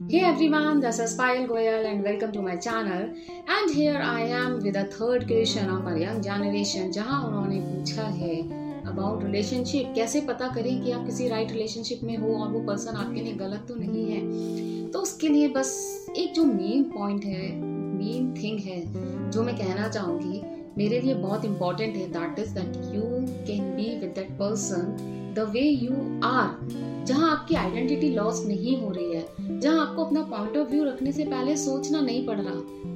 Hey everyone, this is Payal Goyal and welcome to my channel. And here I am with a third question of our young generation जहाँ उन्होंने पूछा है about relationship कैसे पता करें कि आप किसी right रिलेशनशिप में हो और वो पर्सन आपके लिए गलत तो नहीं है? तो उसके लिए बस एक जो मेन पॉइंट है मेन थिंग है जो मैं कहना चाहूँगी मेरे लिए बहुत इंपॉर्टेंट है that is that you can be with that person the way you are जहाँ आपकी आइडेंटिटी लॉस नहीं हो रही है जहाँ आपको अपना पॉइंट ऑफ़ व्यू रखने से पहले सोचना नहीं पड़ रहा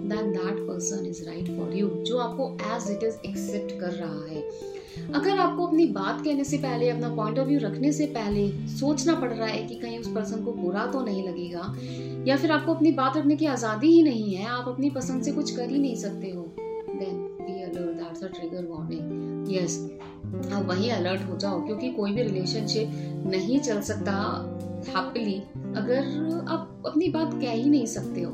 then that person is right for you जो आपको एज इट इज़ एक्सेप्ट कर रहा है। अगर आपको अपनी बात कहने से पहले, अपना पॉइंट ऑफ़ व्यू रखने से पहले सोचना पड़ रहा है कि कहीं उस पर्सन को बुरा तो नहीं लगेगा, या फिर आपको अपनी बात रखने की आज़ादी ही नहीं है, आप अपनी पसंद से कुछ कर ही नहीं सकते हो then be alert that's a trigger warning yes आप वहीं अलर्ट हो जाओ, क्योंकि कोई भी रिलेशनशिप नहीं चल सकता हैप्पीली अगर आप अपनी बात कह ही नहीं सकते हो।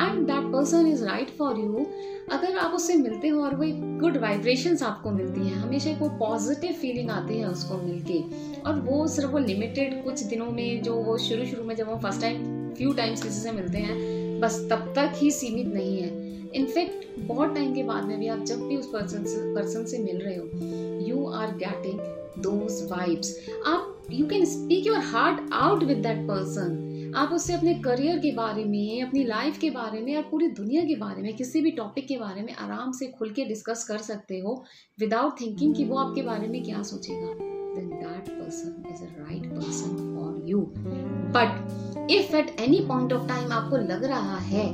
And that person is right for you अगर आप उससे मिलते हो और वो एक गुड वाइब्रेशंस आपको मिलती हैं, हमेशा एक वो पॉजिटिव फीलिंग आती है उसको मिलके। और वो सिर्फ़ वो लिमिटेड कुछ दिनों में जो वो शुरू शुरू में जब वो फ़र्स्ट टाइम फ्यू टाइम्स किसी से मिलते हैं, बस तब तक ही सीमित नहीं है। इनफैक्ट, बहुत टाइम के बाद में भी आप जब भी उस पर्सन से पर्सन से मिल रहे हो you are getting those vibes आप you can speak your heart out with that person आप उससे अपने करियर के बारे में, अपनी लाइफ के बारे में और पूरी दुनिया के बारे में, किसी भी टॉपिक के बारे में आराम से खुल के डिस्कस कर सकते हो विदाउट थिंकिंग कि वो आपके बारे में क्या सोचेगा. Then that person is a right person for you but if at any point of time आपको लग रहा है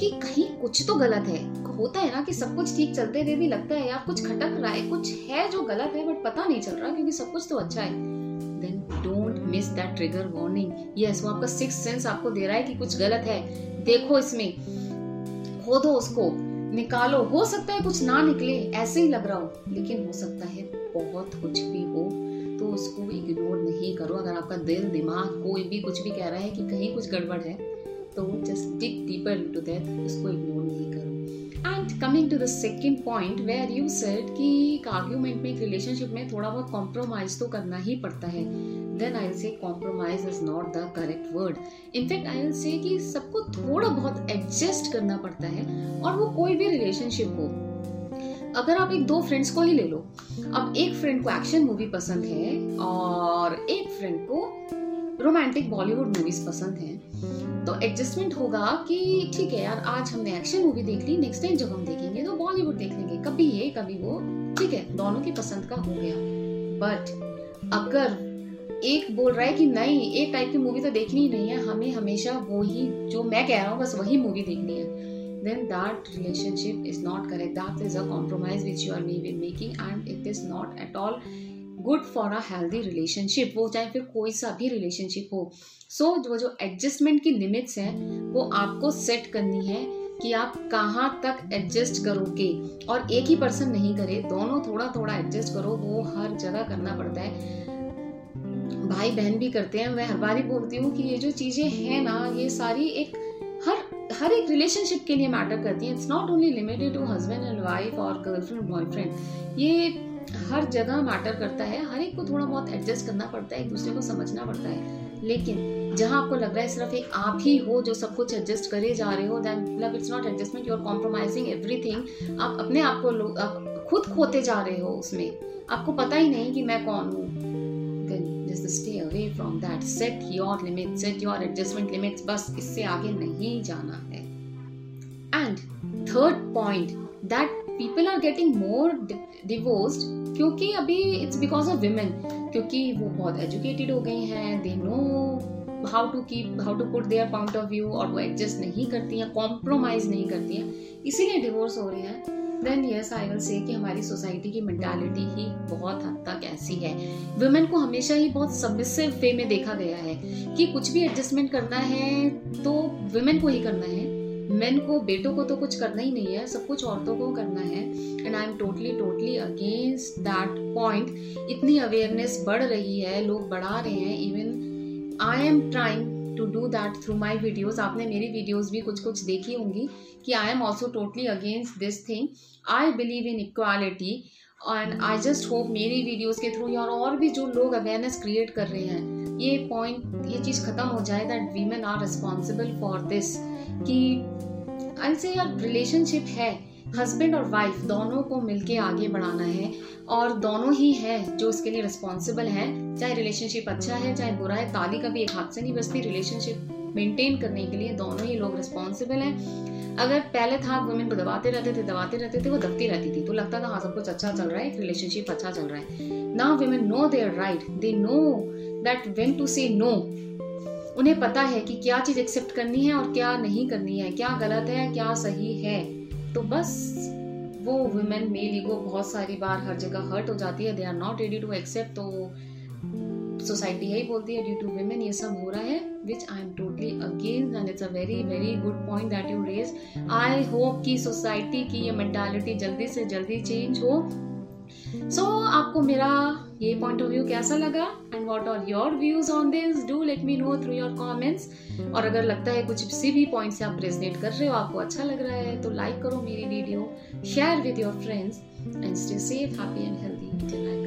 कि कहीं कुछ तो गलत है। होता है ना कि सब कुछ ठीक चलते हुए भी लगता है यार कुछ खटक रहा है, कुछ है जो गलत है बट पता नहीं चल रहा क्योंकि सब कुछ तो अच्छा है। Then don't miss that trigger warning yes वो आपका सिक्स सेंस आपको दे रहा है कि कुछ गलत है। देखो इसमें, खोदो उसको, निकालो। हो सकता है कुछ ना निकले, ऐसे ही लग रहा हो, लेकिन हो सकता है बहुत कुछ भी हो तो उसको इग्नोर नहीं करो। अगर आपका दिल, दिमाग कोई भी कुछ भी कह रहा है कि कहीं कुछ गड़बड़ है तो just dig deeper into that उसको इग्नोर नहीं करो. And coming to the second point where you said कि एक आर्ग्यूमेंट में, एक रिलेशनशिप में थोड़ा बहुत कॉम्प्रोमाइज तो करना ही पड़ता है. Then I say compromise is not the correct word in fact I say कि सबको थोड़ा बहुत एडजस्ट करना पड़ता है, और वो कोई भी रिलेशनशिप हो. अगर आप एक दो फ्रेंड्स को ही ले लो. अब एक फ्रेंड को एक्शन मूवी पसंद है, और एक फ्रेंड को रोमांटिक बॉलीवुड मूवीज़ पसंद है तो एडजस्टमेंट होगा कि ठीक है यार, आज हमने एक्शन मूवी देख ली नेक्स्ट टाइम जब हम देखेंगे तो बॉलीवुड देख लेंगे। कभी ये, कभी वो, ठीक है, दोनों की पसंद का हो गया। बट अगर एक बोल रहा है कि नहीं, एक टाइप की मूवी तो देखनी नहीं है, हमें हमेशा वो ही जो मैं कह रहा हूँ, बस वही मूवी देखनी है। Then that relationship is not correct. That is a compromise which you are making and it is not at all good for a healthy relationship वो चाहे फिर कोई सा भी रिलेशनशिप हो। सो so, वो जो एडजस्टमेंट की लिमिट्स हैं वो आपको सेट करनी है कि आप कहाँ तक एडजस्ट करोगे। और एक ही पर्सन नहीं करे दोनों थोड़ा थोड़ा एडजस्ट करो वो हर जगह करना पड़ता है। भाई बहन भी करते हैं मैं हर बार ही बोलती हूँ कि ये जो चीज़ें हैं ना ये सारी एक हर हर एक रिलेशनशिप के लिए मैटर करती है। It's not only limited to husband and wife और गर्लफ्रेंड बॉयफ्रेंड ये हर जगह मैटर करता है। हर एक को थोड़ा बहुत एडजस्ट करना पड़ता है, एक दूसरे को समझना पड़ता है। लेकिन जहाँ आपको लग रहा है सिर्फ़ एक आप ही हो जो सब कुछ एडजस्ट करे जा रहे हो देन मतलब it's not adjustment you are compromising everything आप अपने आप को आप खुद खोते जा रहे हो उसमें। आपको पता ही नहीं कि मैं कौन हूँ। Stay away from that. Set your limits, set your adjustment limits. बस इससे आगे नहीं जाना है। And third point, that people are getting more divorced क्योंकि अभी इट्स बिकॉज़ ऑफ़ विमेन क्योंकि वो बहुत एजुकेटेड हो गई हैं they know how to keep how to put their point of view और वो एडजस्ट नहीं करती हैं कॉम्प्रोमाइज नहीं करती हैं, इसीलिए डिवोर्स हो रहे हैं। Then yes I will say कि हमारी सोसाइटी की मेंटालिटी ही बहुत हद तक ऐसी है। वुमेन को हमेशा ही बहुत सबमिसिव वे में देखा गया है कि कुछ भी एडजस्टमेंट करना है तो वुमेन को ही करना है। मेन को, बेटों को तो कुछ करना ही नहीं है, सब कुछ औरतों को करना है। And I am totally totally against that point इतनी अवेयरनेस बढ़ रही है, लोग बढ़ा रहे हैं even I am trying to do that through my videos आपने मेरी वीडियोज़ भी कुछ कुछ देखी होंगी कि I am also totally against this thing I believe in equality and I just hope मेरी वीडियोज़ के थ्रू और भी जो लोग अवेयरनेस क्रिएट कर रहे हैं ये पॉइंट ये चीज़ खत्म हो जाए that women are responsible for this कि से यार रिलेशनशिप है हस्बैंड और वाइफ दोनों को मिलके आगे बढ़ाना है, और दोनों ही है जो उसके लिए रिस्पॉन्सिबल है, चाहे रिलेशनशिप अच्छा है, चाहे बुरा है, ताली कभी एक हाथ से नहीं बसती रिलेशनशिप मेंटेन करने के लिए दोनों ही लोग रिस्पॉन्सिबल हैं। अगर पहले था वुमेन को दबाते रहते थे, दबाते रहते थे, वो दबती रहती थी तो लगता था हाँ सब कुछ अच्छा चल रहा है रिलेशनशिप अच्छा चल रहा है। ना women know their right they know that when to say no उन्हें पता है कि क्या चीज़ एक्सेप्ट करनी है और क्या नहीं करनी है क्या गलत है क्या सही है। तो बस वो वुमेन मेल ईगो बहुत सारी बार हर जगह हर्ट हो जाती है। They are not ready to accept तो सोसाइटी यही बोलती है ड्यू टू वुमेन ये सब हो रहा है which I am totally again and it's a very very good point that you raise I hope कि सोसाइटी की ये मेंटालिटी जल्दी से जल्दी चेंज हो। सो so, आपको मेरा ये पॉइंट ऑफ़ व्यू कैसा लगा? And what are your views on this do let me know through your comments और अगर लगता है कुछ किसी भी पॉइंट से आप रेजनेट कर रहे हो, आपको अच्छा लग रहा है तो लाइक करो मेरी video share with your friends and stay safe happy and healthy